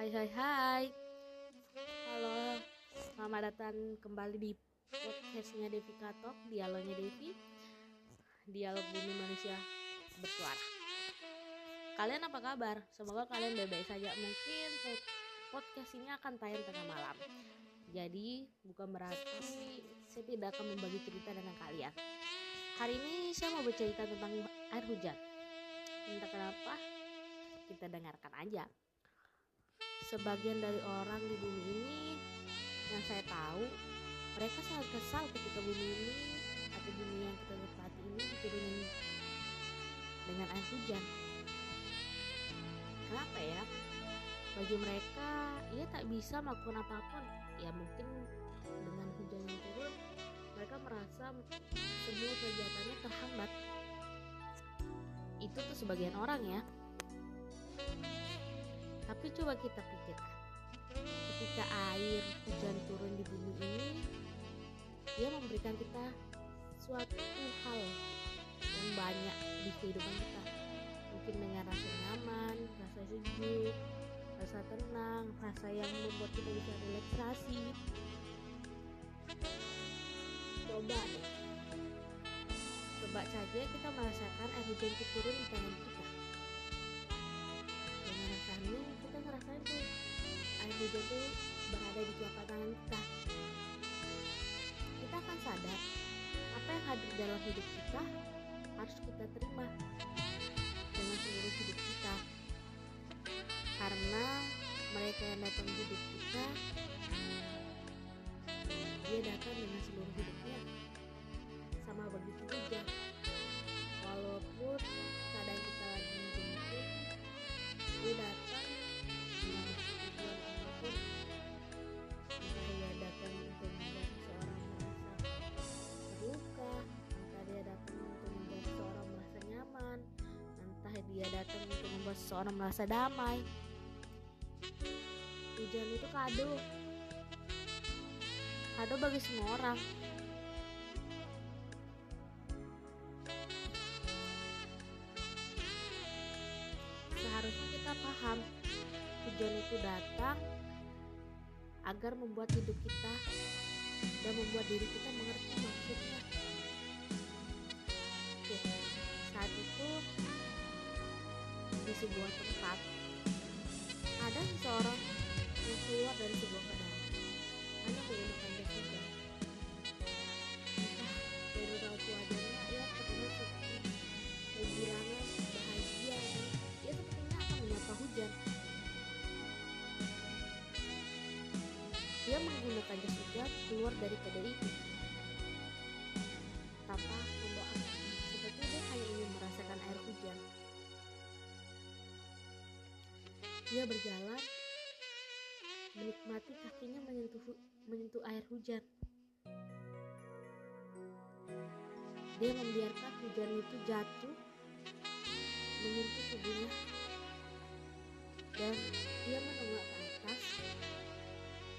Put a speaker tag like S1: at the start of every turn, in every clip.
S1: Hai hai hai. Halo. Selamat datang kembali di podcastnya Devi Katok Dialognya Devi. Dialog bumi manusia bersuara. Kalian apa kabar? Semoga kalian baik-baik saja. Mungkin podcast ini akan tayang tengah malam. Jadi bukan berarti saya tidak akan membagi cerita dengan kalian. Hari ini saya mau bercerita tentang air hujan. Entah kenapa kita dengarkan aja sebagian dari orang di bumi ini yang saya tahu mereka sangat kesal ketika bumi ini atau bumi yang kita tempati ini diturunin dengan air hujan. Kenapa ya? Bagi mereka ia tak bisa melakukan apa pun. Ya mungkin dengan hujan yang turun mereka merasa semua kegiatannya terhambat. Itu tuh sebagian orang ya tapi coba kita pikirkan, ketika air hujan turun di bumi ini, dia memberikan kita suatu hal yang banyak di kehidupan kita. Mungkin dengan rasa nyaman, rasa sejuk, rasa tenang, rasa yang membuat kita bisa relaksasi. Coba coba saja kita merasakan air hujan turun di tangan kita tuh air hujan tuh berada di telapak tangan kita. Kita akan sadar apa yang hadir dalam hidup kita harus kita terima dengan seluruh hidup kita. Karena mereka yang datang di hidup kita dia datang dengan seluruh hidupnya. Sama begitu juga walaupun seseorang merasa damai. Hujan itu kado. Kado bagi semua orang. Seharusnya kita paham hujan itu datang agar membuat hidup kita dan membuat diri kita mengerti di sebuah tempat. Ada seseorang yang keluar dari sebuah kedai hanya menggunakan jas hujan entah dari raut wajahnya ia terlihat seperti kegirangan bahagia. Ia sepertinya akan menyapa hujan. Dia menggunakan jas hujan keluar dari kedai itu menikmati kakinya menyentuh menyentuh air hujan. Dia membiarkan hujan itu jatuh menyentuh tubuhnya dan dia menengok ke atas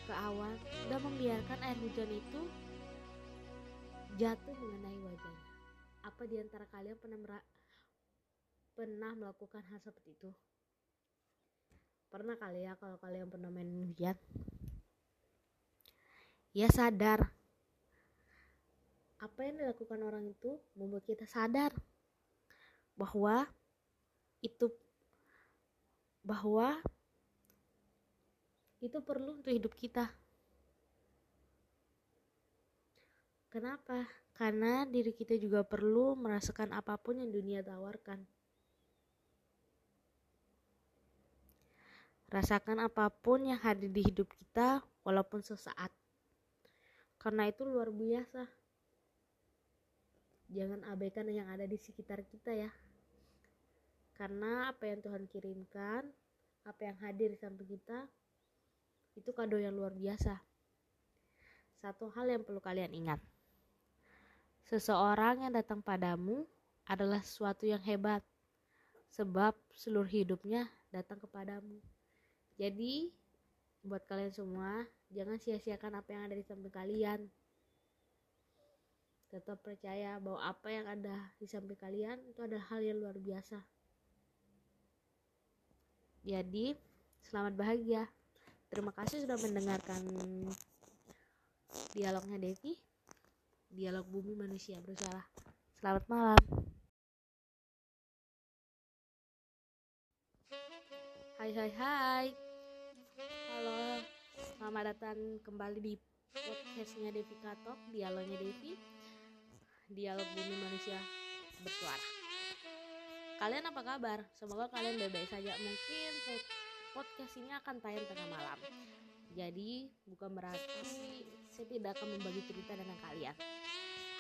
S1: ke awan dan membiarkan air hujan itu jatuh mengenai wajahnya. Apa di antara kalian pernah pernah melakukan hal seperti itu? Pernah kali ya kalau kalian pernah main hujan? Ya sadar. Apa yang dilakukan orang itu membuat kita sadar bahwa itu bahwa itu perlu untuk hidup kita. Kenapa? Karena diri kita juga perlu merasakan apa pun yang dunia tawarkan. Rasakan apa pun yang hadir di hidup kita, walaupun sesaat. Karena itu luar biasa. Jangan abaikan yang ada di sekitar kita ya. Karena apa yang Tuhan kirimkan, apa yang hadir di samping kita, itu kado yang luar biasa. Satu hal yang perlu kalian ingat. Seseorang yang datang padamu adalah sesuatu yang hebat, sebab seluruh hidupnya datang kepadamu. Jadi buat kalian semua jangan sia-siakan apa yang ada di samping kalian. Tetap percaya bahwa apa yang ada di samping kalian itu adalah hal yang luar biasa. Jadi Selamat bahagia. Terima kasih sudah mendengarkan dialognya Devi. Dialog bumi manusia bersalah. Selamat malam. Hai hai hai. Selamat datang kembali di podcastnya Devi Katok, dialognya Devi. Dialog bumi manusia bersuara. Kalian apa kabar? Semoga kalian baik-baik saja. Mungkin podcast ini akan tayang tengah malam. Jadi bukan berarti saya tidak akan membagi cerita dengan kalian.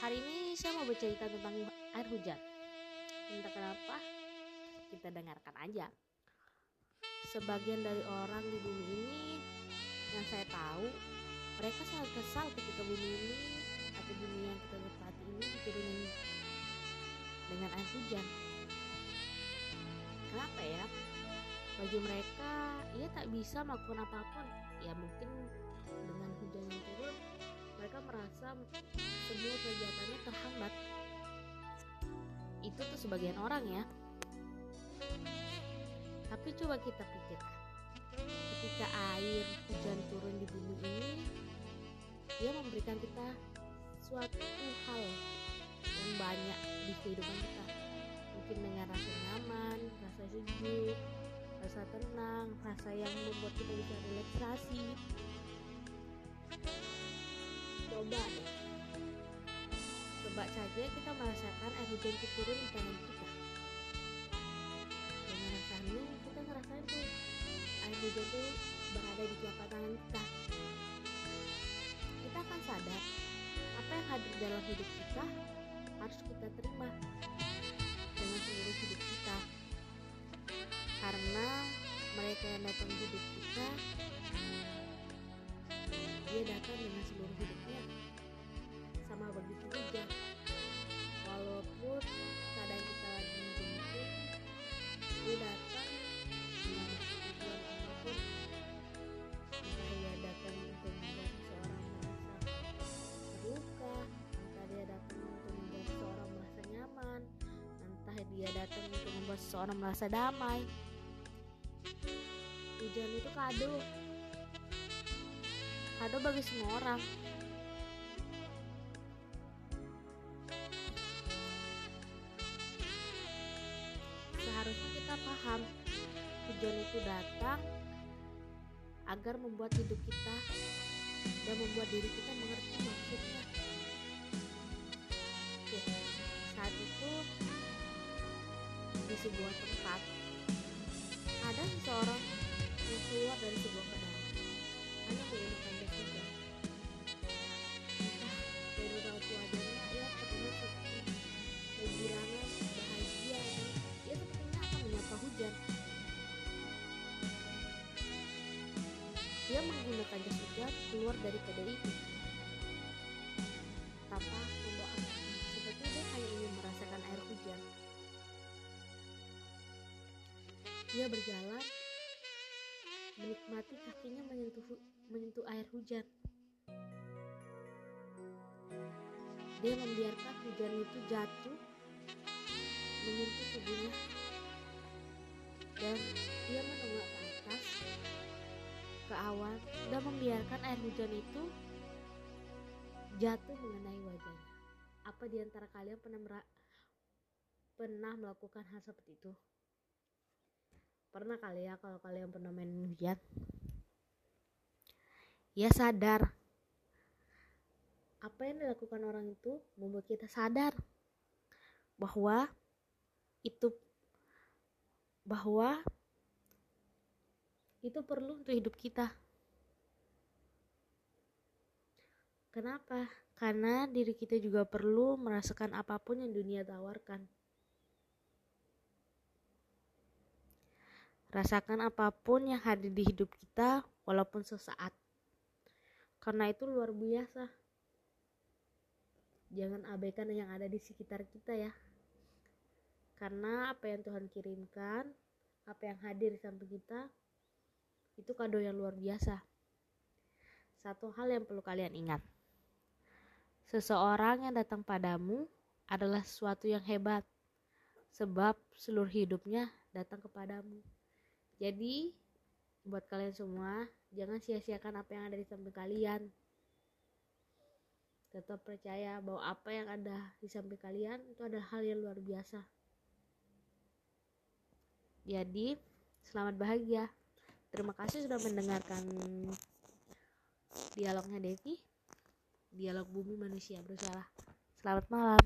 S1: Hari ini saya mau bercerita tentang air hujan. Entah kenapa, kita dengarkan aja. Sebagian dari orang di bumi ini yang saya tahu, mereka sangat kesal ketika bumi ini atau bumi yang kita nikmati ini diturunin dengan air hujan. Kenapa ya? bagi mereka ia tak bisa melakukan apa pun ya mungkin dengan hujan yang turun mereka merasa semua kegiatannya terhambat itu tuh sebagian orang ya tapi coba kita pikirkan ketika air hujan turun di bumi ini dia memberikan kita suatu hal yang banyak di kehidupan kita mungkin dengan rasa nyaman rasa sejuk rasa tenang, rasa yang membuat kita bisa relaksasi. Coba deh. Coba saja kita merasakan air hujan turun di tangan kita. Hujan itu berada di telapak tangan kita. Kita akan sadar apa yang hadir dalam hidup kita harus kita terima dengan seluruh hidup kita karena mereka yang datang hidup kita dia datang dengan seluruh hidupnya sama begitu juga walaupun keadaan kita seseorang merasa damai. Hujan itu kado. Kado bagi semua orang. Seharusnya kita paham hujan itu datang agar membuat hidup kita dan membuat diri kita sebuah tempat. Ada seseorang yang keluar dari sebuah kenal hanya menggunakan jas hujan entah dari raut wajahnya ia terlihat seperti kegirangan bahagia ia sepertinya akan menyapa hujan. Dia menggunakan jas hujan keluar dari kedai itu menikmati kakinya menyentuh menyentuh air hujan. Dia membiarkan hujan itu jatuh menyentuh tubuhnya dan dia menengok ke atas ke awan dan membiarkan air hujan itu jatuh mengenai wajahnya. Apa di antara kalian pernah pernah melakukan hal seperti itu? Pernah kali ya kalau kalian pernah main hujan? Ya sadar. Apa yang dilakukan orang itu membuat kita sadar bahwa itu bahwa itu perlu untuk hidup kita. Kenapa? Karena diri kita juga perlu merasakan apa pun yang dunia tawarkan. Rasakan apa pun yang hadir di hidup kita, walaupun sesaat. Karena itu luar biasa. Jangan abaikan yang ada di sekitar kita ya. Karena apa yang Tuhan kirimkan, apa yang hadir di samping kita, itu kado yang luar biasa. Satu hal yang perlu kalian ingat. Seseorang yang datang padamu adalah sesuatu yang hebat, sebab seluruh hidupnya datang kepadamu. Jadi, buat kalian semua jangan sia-siakan apa yang ada di samping kalian. Tetap percaya bahwa apa yang ada di samping kalian itu adalah hal yang luar biasa. Jadi selamat bahagia. Terima kasih sudah mendengarkan dialognya Devi. Dialog bumi manusia bersalah. Selamat malam